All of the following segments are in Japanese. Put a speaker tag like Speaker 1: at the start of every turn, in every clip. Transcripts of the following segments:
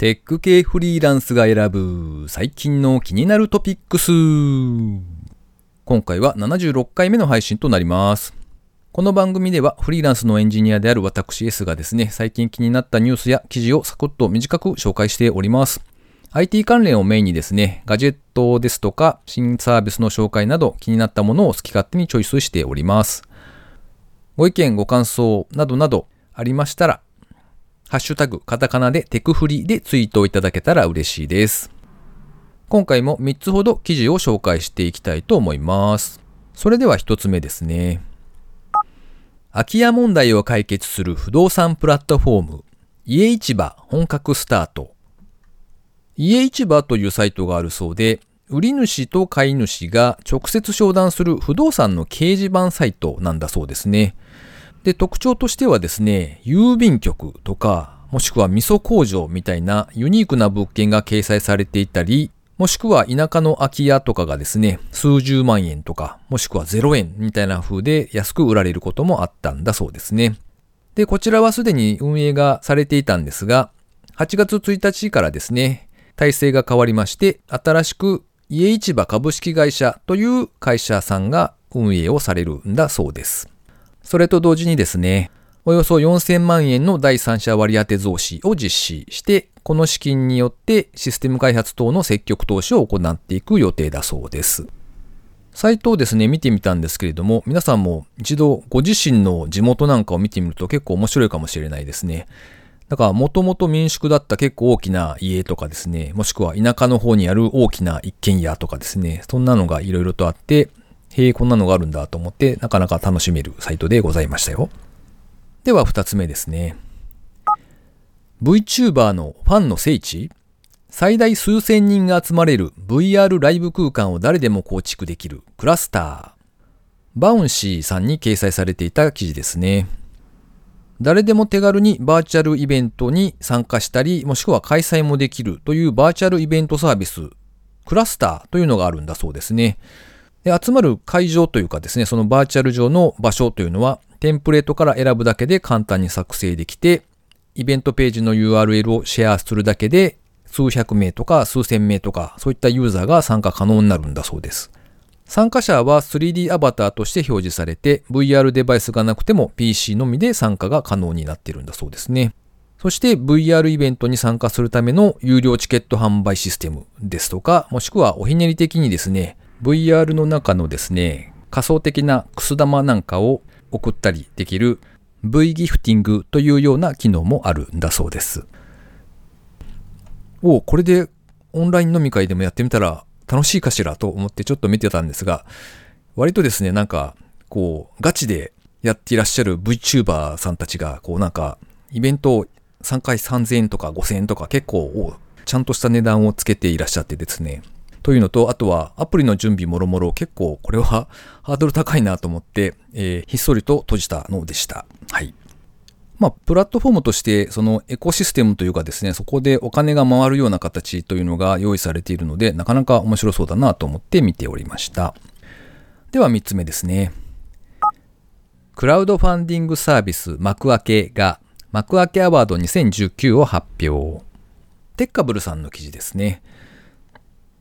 Speaker 1: テック系フリーランスが選ぶ最近の気になるトピックス。今回は76回目の配信となります。この番組ではフリーランスのエンジニアである私 S がですね、最近気になったニュースや記事をサクッと短く紹介しております。IT 関連をメインにですね、ガジェットですとか新サービスの紹介など気になったものを好き勝手にチョイスしております。ご意見、ご感想などなどありましたら、ハッシュタグ、カタカナでテクフリでツイートをいただけたら嬉しいです。今回も3つほど記事を紹介していきたいと思います。それでは1つ目ですね。空き家問題を解決する不動産プラットフォーム、家市場本格スタート。家市場というサイトがあるそうで、売り主と買い主が直接商談する不動産の掲示板サイトなんだそうですね。で、特徴としてはですね、郵便局とか、もしくは味噌工場みたいなユニークな物件が掲載されていたり、もしくは田舎の空き家とかがですね、数十万円とか、もしくは0円みたいな風で安く売られることもあったんだそうですね。で、こちらはすでに運営がされていたんですが、8月1日からですね、体制が変わりまして、新しく家市場株式会社という会社さんが運営をされるんだそうです。それと同時にですね、およそ4000万円の第三者割当増資を実施して、この資金によってシステム開発等の積極投資を行っていく予定だそうです。サイトをですね、見てみたんですけれども、皆さんも一度ご自身の地元なんかを見てみると結構面白いかもしれないですね。だから、もともと民宿だった結構大きな家とかですね、もしくは田舎の方にある大きな一軒家とかですね、そんなのがいろいろとあって、へえ、こんなのがあるんだと思って、なかなか楽しめるサイトでございましたよ。では二つ目ですね。VTuber のファンの聖地最大数千人が集まれる VR ライブ空間を誰でも構築できるクラスター。バウンシーさんに掲載されていた記事ですね。誰でも手軽にバーチャルイベントに参加したり、もしくは開催もできるというバーチャルイベントサービス、クラスターというのがあるんだそうですね。で集まる会場というかですね、そのバーチャル上の場所というのは、テンプレートから選ぶだけで簡単に作成できて、イベントページの URL をシェアするだけで、数百名とか数千名とか、そういったユーザーが参加可能になるんだそうです。参加者は 3D アバターとして表示されて、VR デバイスがなくても PC のみで参加が可能になっているんだそうですね。そして VR イベントに参加するための有料チケット販売システムですとか、もしくはおひねり的にですね、VR の中のですね、仮想的なくす玉なんかを送ったりできる V ギフティングというような機能もあるんだそうです。おこれでオンライン飲み会でもやってみたら楽しいかしらと思ってちょっと見てたんですが、割とですね、なんか、こう、ガチでやっていらっしゃる VTuber さんたちが、こうなんか、イベントを3回3000円とか5000円とか結構、ちゃんとした値段をつけていらっしゃってですね、というのと、あとはアプリの準備もろもろ結構これは ハードル高いなと思って、えー、ひっそりと閉じたのでした。はい。まあ、プラットフォームとして、そのエコシステムというかですね、そこでお金が回るような形というのが用意されているので、なかなか面白そうだなと思って見ておりました。では3つ目ですね。クラウドファンディングサービス幕開けが幕開けアワード2019を発表。テッカブルさんの記事ですね。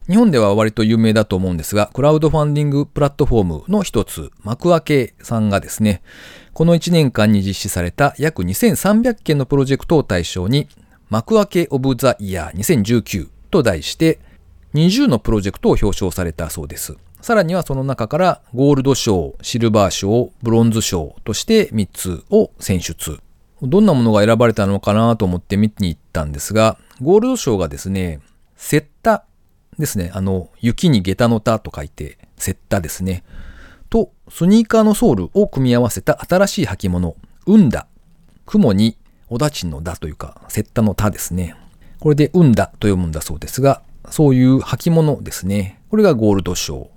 Speaker 1: 日本では割と有名だと思うんですが、クラウドファンディングプラットフォームの一つ、幕開けさんがですね、この1年間に実施された約2300件のプロジェクトを対象に、幕開けオブザイヤー2019と題して、20のプロジェクトを表彰されたそうです。さらにはその中からゴールド賞、シルバー賞、ブロンズ賞として3つを選出。どんなものが選ばれたのかなと思って見に行ったんですが、ゴールド賞がですね、セッタですね。あの、雪に下駄の田と書いて、セッタですね。と、スニーカーのソールを組み合わせた新しい履物、うんだ。雲に、おだちのだというか、セッタの田ですね。これでうんだと読むんだそうですが、そういう履物ですね。これがゴールド賞。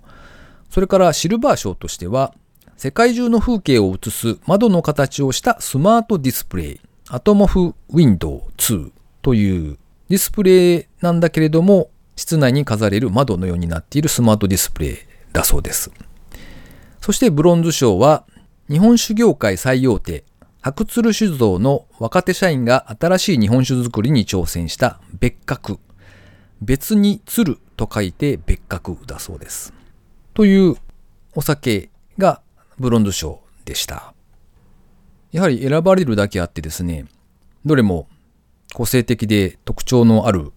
Speaker 1: それからシルバー賞としては、世界中の風景を映す窓の形をしたスマートディスプレイ、アトモフウィンドウ2というディスプレイなんだけれども、室内に飾れる窓のようになっているスマートディスプレイだそうです。そしてブロンズ賞は日本酒業界最大手白鶴酒造の若手社員が新しい日本酒作りに挑戦した別格。別に鶴と書いて別格だそうです。というお酒がブロンズ賞でした。やはり選ばれるだけあってですね、どれも個性的で特徴のある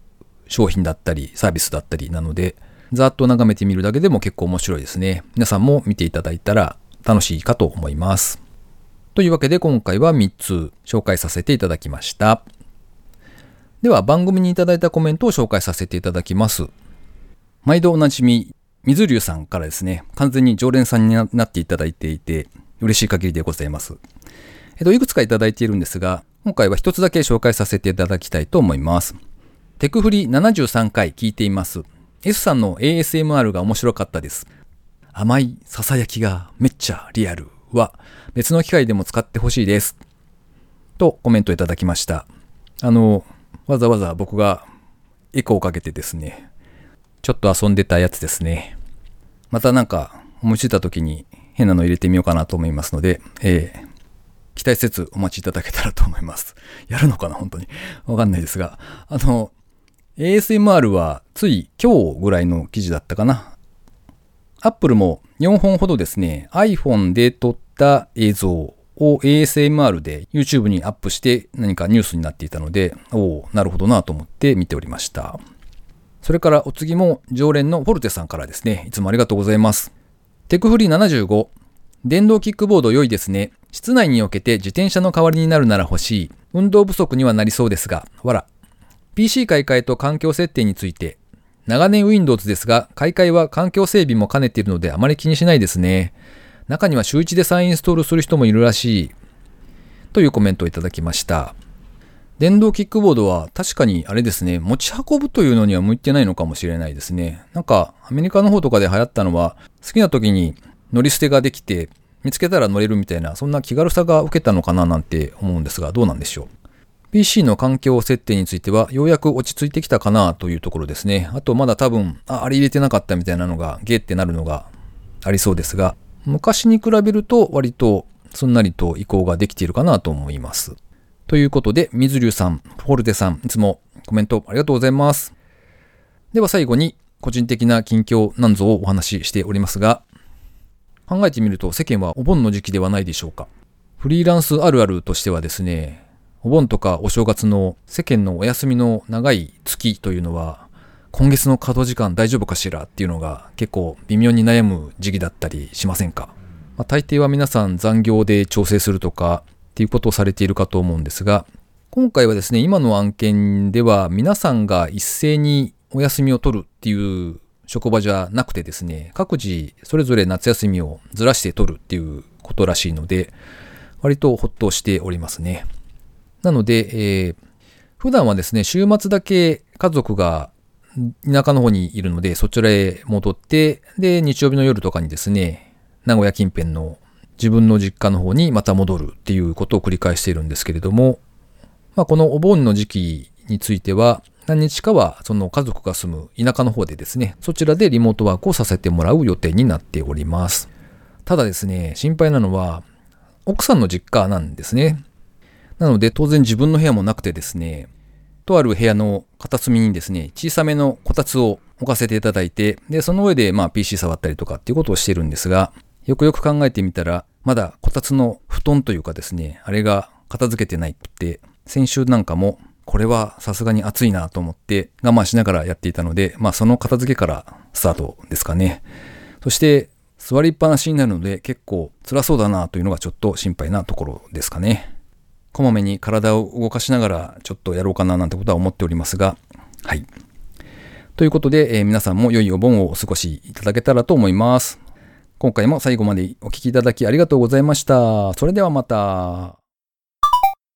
Speaker 1: 商品だったりサービスだったりなので、ざっと眺めてみるだけでも結構面白いですね。皆さんも見ていただいたら楽しいかと思います。というわけで今回は3つ紹介させていただきました。では番組にいただいたコメントを紹介させていただきます。毎度おなじみ、水流さんからですね、完全に常連さんになっていただいていて、嬉しい限りでございます。えっと、いくつかいただいているんですが、今回は一つだけ紹介させていただきたいと思います。テクフリ73回聞いています。S さんの ASMR が面白かったです。甘い囁きがめっちゃリアルは別の機会でも使ってほしいです。とコメントいただきました。あの、わざわざ僕がエコーをかけてですね、ちょっと遊んでたやつですね。またなんか思いついた時に変なの入れてみようかなと思いますので、えー、期待せずお待ちいただけたらと思います。やるのかな本当に。わかんないですが。あの、ASMR はつい今日ぐらいの記事だったかな。Apple も4本ほどですね、iPhone で撮った映像を ASMR で YouTube にアップして何かニュースになっていたので、おお、なるほどなと思って見ておりました。それからお次も常連のフォルテさんからですね、いつもありがとうございます。テクフリー75、電動キックボード良いですね。室内におけて自転車の代わりになるなら欲しい。運動不足にはなりそうですが、わら。PC 買い替えと環境設定について、長年 Windows ですが、買い替えは環境整備も兼ねているのであまり気にしないですね。中には週1で再インストールする人もいるらしい。というコメントをいただきました。電動キックボードは確かにあれですね、持ち運ぶというのには向いてないのかもしれないですね。なんかアメリカの方とかで流行ったのは、好きな時に乗り捨てができて、見つけたら乗れるみたいな、そんな気軽さが受けたのかななんて思うんですが、どうなんでしょう？PC の環境設定については、ようやく落ち着いてきたかなというところですね。あとまだ多分、あ、あれ入れてなかったみたいなのが、ゲーってなるのがありそうですが、昔に比べると割とすんなりと移行ができているかなと思います。ということで、水流さん、フォルテさん、いつもコメントありがとうございます。では最後に、個人的な近況なんぞをお話ししておりますが、考えてみると世間はお盆の時期ではないでしょうか。フリーランスあるあるとしてはですね、お盆とかお正月の世間のお休みの長い月というのは、今月の稼働時間大丈夫かしらっていうのが結構微妙に悩む時期だったりしませんか、まあ、大抵は皆さん残業で調整するとかっていうことをされているかと思うんですが、今回はですね、今の案件では皆さんが一斉にお休みを取るっていう職場じゃなくてですね、各自それぞれ夏休みをずらして取るっていうことらしいので、割とほっとしておりますね。なので、えー、普段はですね、週末だけ家族が田舎の方にいるので、そちらへ戻って、で、日曜日の夜とかにですね、名古屋近辺の自分の実家の方にまた戻るっていうことを繰り返しているんですけれども、まあ、このお盆の時期については、何日かはその家族が住む田舎の方でですね、そちらでリモートワークをさせてもらう予定になっております。ただですね、心配なのは、奥さんの実家なんですね。なので当然自分の部屋もなくてですね、とある部屋の片隅にですね、小さめのこたつを置かせていただいて、で、その上でまあ PC 触ったりとかっていうことをしてるんですが、よくよく考えてみたら、まだこたつの布団というかですね、あれが片付けてないって、先週なんかも、これはさすがに暑いなと思って我慢しながらやっていたので、まあその片付けからスタートですかね。そして座りっぱなしになるので結構辛そうだなというのがちょっと心配なところですかね。こまめに体を動かしながらちょっとやろうかななんてことは思っておりますが、はい。ということで、えー、皆さんも良いお盆をお過ごしいただけたらと思います。今回も最後までお聴きいただきありがとうございました。それではまた。